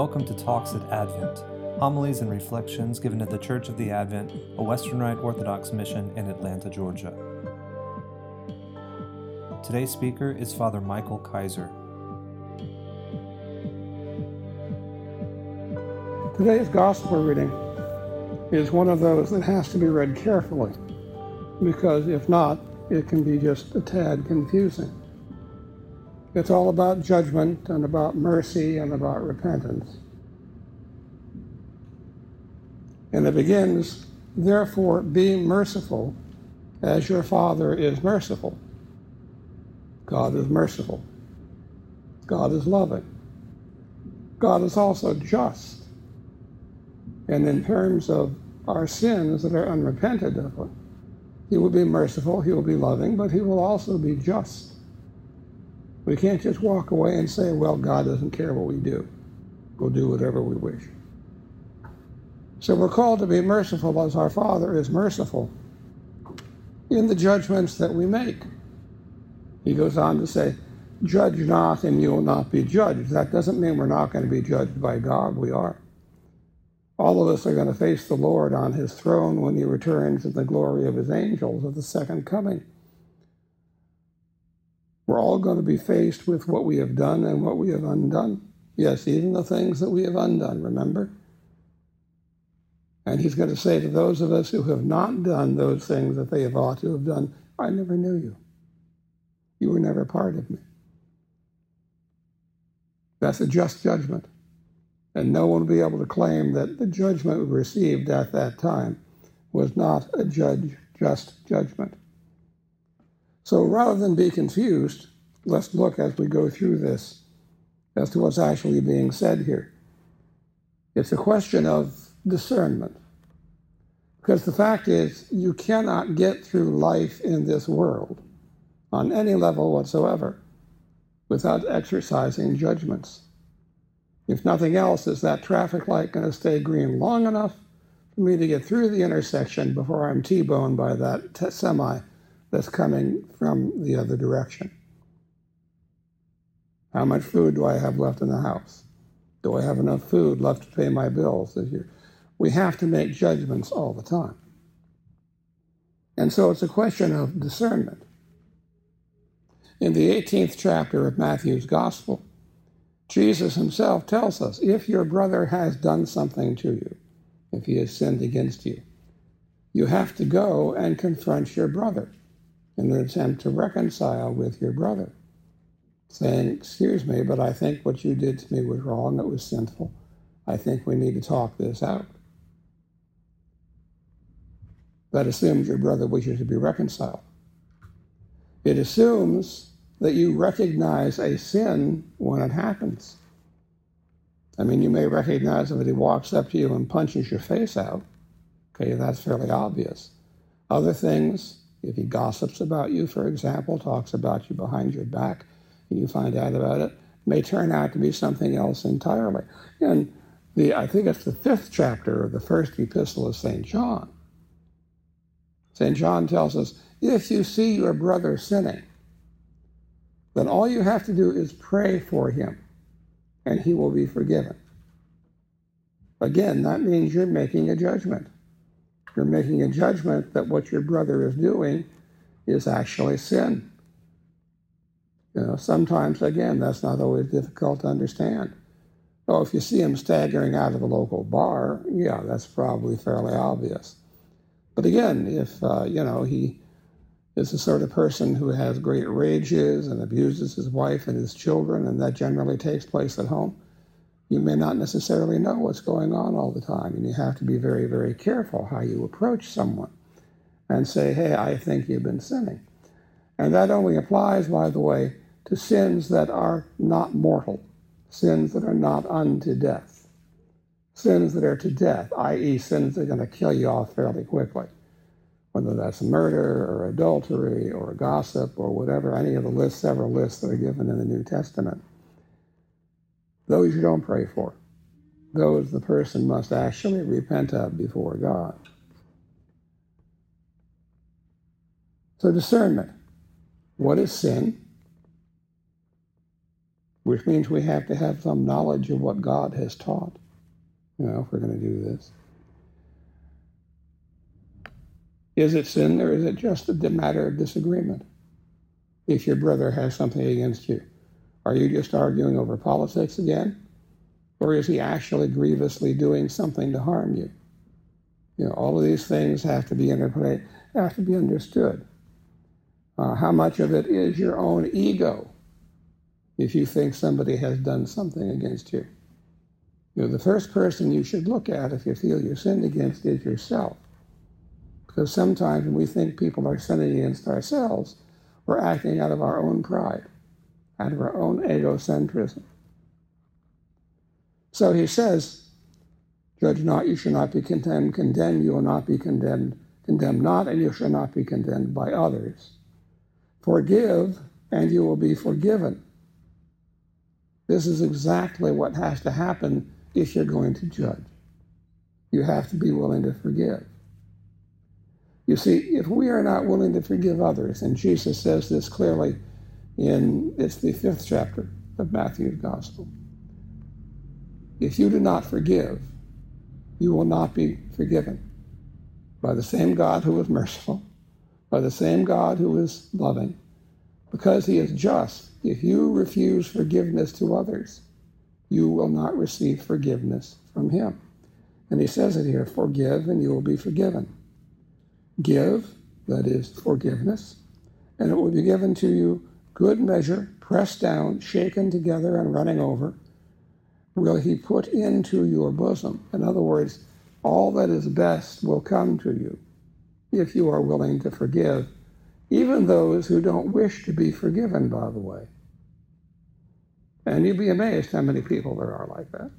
Welcome to Talks at Advent, homilies and reflections given at the Church of the Advent, a Western Rite Orthodox mission in Atlanta, Georgia. Today's speaker is Father Michael Kaiser. Today's Gospel reading is one of those that has to be read carefully because if not, it can be just a tad confusing. It's all about judgment and about mercy and about repentance. And it begins, therefore, be merciful as your Father is merciful. God is merciful. God is loving. God is also just. And in terms of our sins that are unrepented of, He will be merciful, He will be loving, but He will also be just. We can't just walk away and say, well, God doesn't care what we do. We'll do whatever we wish. So we're called to be merciful as our Father is merciful in the judgments that we make. He goes on to say, Judge not, and you will not be judged. That doesn't mean we're not going to be judged by God. We are. All of us are going to face the Lord on his throne when he returns in the glory of his angels at the second coming. We're all going to be faced with what we have done and what we have undone. Yes, even the things that we have undone, remember? And he's going to say to those of us who have not done those things that they have ought to have done, I never knew you. You were never part of me. That's a just judgment. And no one will be able to claim that the judgment we received at that time was not a judge, just judgment. So rather than be confused, let's look as we go through this as to what's actually being said here. It's a question of discernment. Because the fact is, you cannot get through life in this world on any level whatsoever without exercising judgments. If nothing else, is that traffic light going to stay green long enough for me to get through the intersection before I'm T boned by that t- semi that's coming from the other direction. How much food do I have left in the house? Do I have enough food left to pay my bills this year? We have to make judgments all the time. And so it's a question of discernment. In the 18th chapter of Matthew's Gospel, Jesus himself tells us if your brother has done something to you, if he has sinned against you, you have to go and confront your brother in an attempt to reconcile with your brother, saying, Excuse me, but I think what you did to me was wrong, it was sinful. I think we need to talk this out. That assumes your brother wishes to be reconciled. It assumes that you recognize a sin when it happens. I mean, you may recognize if he walks up to you and punches your face out. Okay, that's fairly obvious. Other things, if he gossips about you, for example, talks about you behind your back, and you find out about it, may turn out to be something else entirely. And the, I think it's the fifth chapter of the first epistle of St. John. St. John tells us if you see your brother sinning, then all you have to do is pray for him, and he will be forgiven. Again, that means you're making a judgment. You're making a judgment that what your brother is doing is actually sin. You know, sometimes, again, that's not always difficult to understand. Oh, if you see him staggering out of a local bar, yeah, that's probably fairly obvious. But again, if, uh, you know, he is the sort of person who has great rages and abuses his wife and his children, and that generally takes place at home, you may not necessarily know what's going on all the time, and you have to be very, very careful how you approach someone and say, hey, I think you've been sinning. And that only applies, by the way, to sins that are not mortal, sins that are not unto death, sins that are to death, i.e., sins that are going to kill you off fairly quickly, whether that's murder or adultery or gossip or whatever, any of the lists, several lists that are given in the New Testament. Those you don't pray for. Those the person must actually repent of before God. So, discernment. What is sin? which means we have to have some knowledge of what God has taught, you know, if we're going to do this. Is it sin or is it just a matter of disagreement? If your brother has something against you, are you just arguing over politics again? Or is he actually grievously doing something to harm you? You know, all of these things have to be interpreted, have to be understood. Uh, how much of it is your own ego if you think somebody has done something against you? You know, the first person you should look at if you feel you're sinned against is yourself. Because sometimes when we think people are sinning against ourselves, we're acting out of our own pride, out of our own egocentrism. So he says, Judge not, you shall not be condemned. Condemn, you will not be condemned. Condemn not, and you shall not be condemned by others. Forgive, and you will be forgiven. This is exactly what has to happen if you're going to judge. You have to be willing to forgive. You see, if we are not willing to forgive others, and Jesus says this clearly in it's the fifth chapter of Matthew's Gospel. If you do not forgive, you will not be forgiven by the same God who is merciful, by the same God who is loving, because he is just. If you refuse forgiveness to others, you will not receive forgiveness from him. And he says it here forgive, and you will be forgiven. Give, that is forgiveness, and it will be given to you good measure, pressed down, shaken together, and running over will he put into your bosom. In other words, all that is best will come to you if you are willing to forgive, even those who don't wish to be forgiven, by the way. And you'd be amazed how many people there are like that.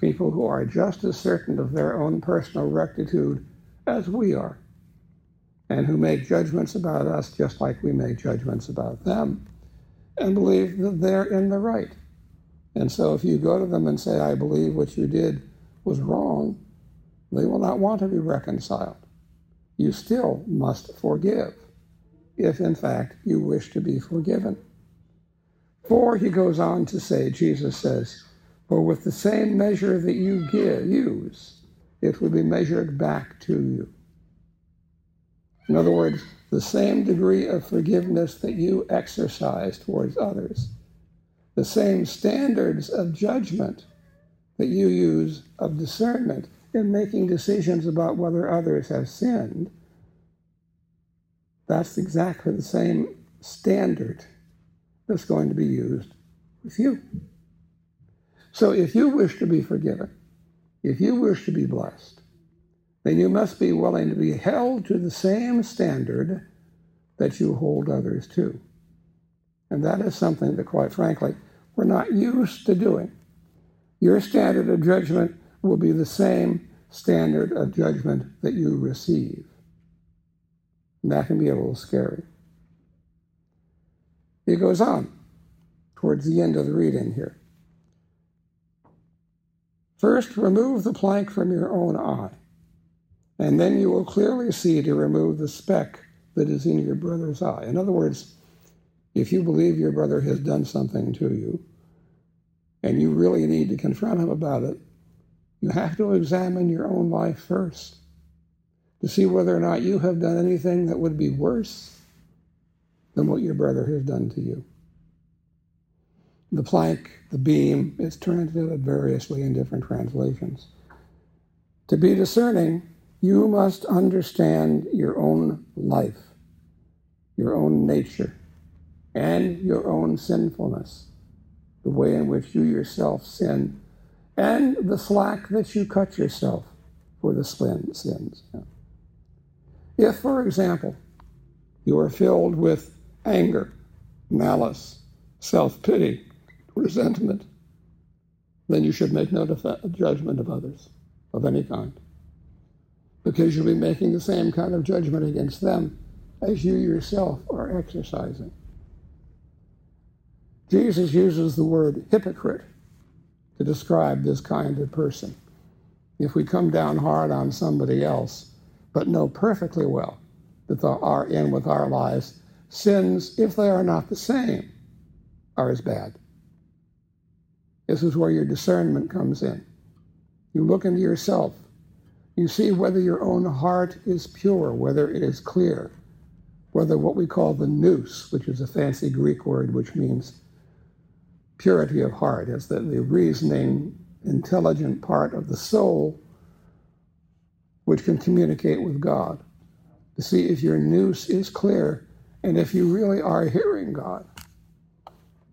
People who are just as certain of their own personal rectitude as we are, and who make judgments about us just like we make judgments about them, and believe that they're in the right. And so if you go to them and say, I believe what you did was wrong, they will not want to be reconciled. You still must forgive, if in fact you wish to be forgiven. For he goes on to say, Jesus says, For with the same measure that you give, use, it will be measured back to you. In other words, the same degree of forgiveness that you exercise towards others the same standards of judgment that you use of discernment in making decisions about whether others have sinned, that's exactly the same standard that's going to be used with you. So if you wish to be forgiven, if you wish to be blessed, then you must be willing to be held to the same standard that you hold others to. And that is something that, quite frankly, we're not used to doing. Your standard of judgment will be the same standard of judgment that you receive. And that can be a little scary. He goes on towards the end of the reading here. First, remove the plank from your own eye, and then you will clearly see to remove the speck that is in your brother's eye. In other words, if you believe your brother has done something to you, and you really need to confront him about it, you have to examine your own life first to see whether or not you have done anything that would be worse than what your brother has done to you. The plank, the beam, is translated variously in different translations. To be discerning, you must understand your own life, your own nature, and your own sinfulness the way in which you yourself sin, and the slack that you cut yourself for the sins. If, for example, you are filled with anger, malice, self pity, resentment, then you should make no def- judgment of others of any kind. Because you'll be making the same kind of judgment against them as you yourself are exercising. Jesus uses the word hypocrite to describe this kind of person. If we come down hard on somebody else, but know perfectly well that our in with our lives, sins, if they are not the same, are as bad. This is where your discernment comes in. You look into yourself. You see whether your own heart is pure, whether it is clear, whether what we call the nous, which is a fancy Greek word which means purity of heart, is that the reasoning, intelligent part of the soul which can communicate with God. To see if your nous is clear and if you really are hearing God.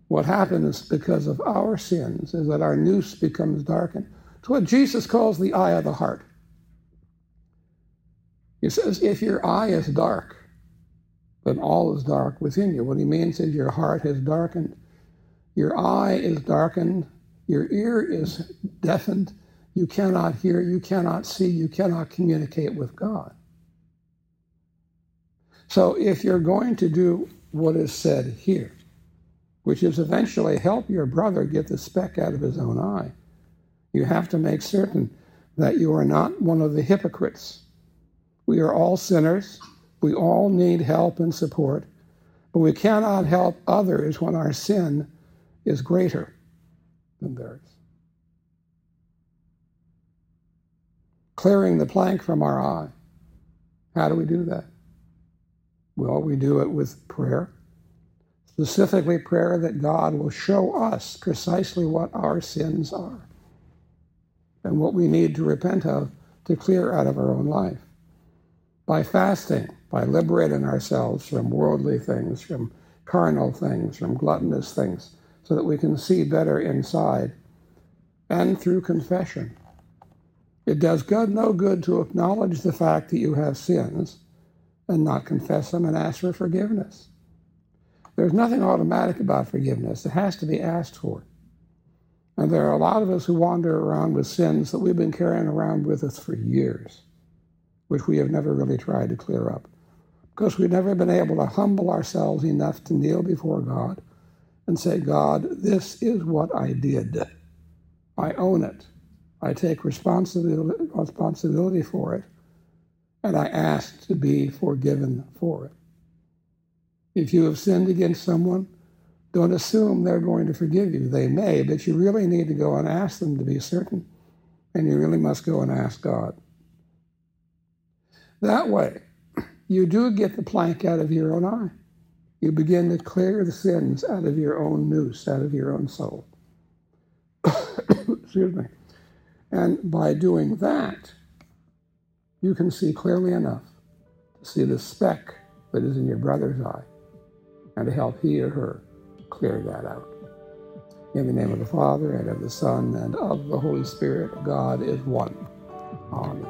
What happens because of our sins is that our nous becomes darkened. It's what Jesus calls the eye of the heart. He says, if your eye is dark, then all is dark within you. What he means is your heart has darkened, your eye is darkened, your ear is deafened, you cannot hear, you cannot see, you cannot communicate with God. So if you're going to do what is said here, which is eventually help your brother get the speck out of his own eye, you have to make certain that you are not one of the hypocrites. We are all sinners. We all need help and support, but we cannot help others when our sin is greater than theirs. Clearing the plank from our eye. How do we do that? Well, we do it with prayer, specifically prayer that God will show us precisely what our sins are and what we need to repent of to clear out of our own life. By fasting, by liberating ourselves from worldly things, from carnal things, from gluttonous things, so that we can see better inside, and through confession. It does God no good to acknowledge the fact that you have sins and not confess them and ask for forgiveness. There's nothing automatic about forgiveness, it has to be asked for. And there are a lot of us who wander around with sins that we've been carrying around with us for years, which we have never really tried to clear up. Because we've never been able to humble ourselves enough to kneel before God and say, God, this is what I did. I own it. I take responsibility, responsibility for it, and I ask to be forgiven for it. If you have sinned against someone, don't assume they're going to forgive you. They may, but you really need to go and ask them to be certain. And you really must go and ask God. That way, you do get the plank out of your own eye. You begin to clear the sins out of your own nous, out of your own soul. Excuse me. And by doing that, you can see clearly enough to see the speck that is in your brother's eye and to help he or her clear that out. In the name of the Father, and of the Son, and of the Holy Spirit, God is one. Amen.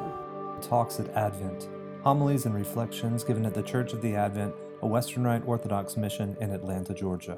Talks at Advent. Homilies and reflections given at the Church of the Advent, a Western Rite Orthodox mission in Atlanta, Georgia.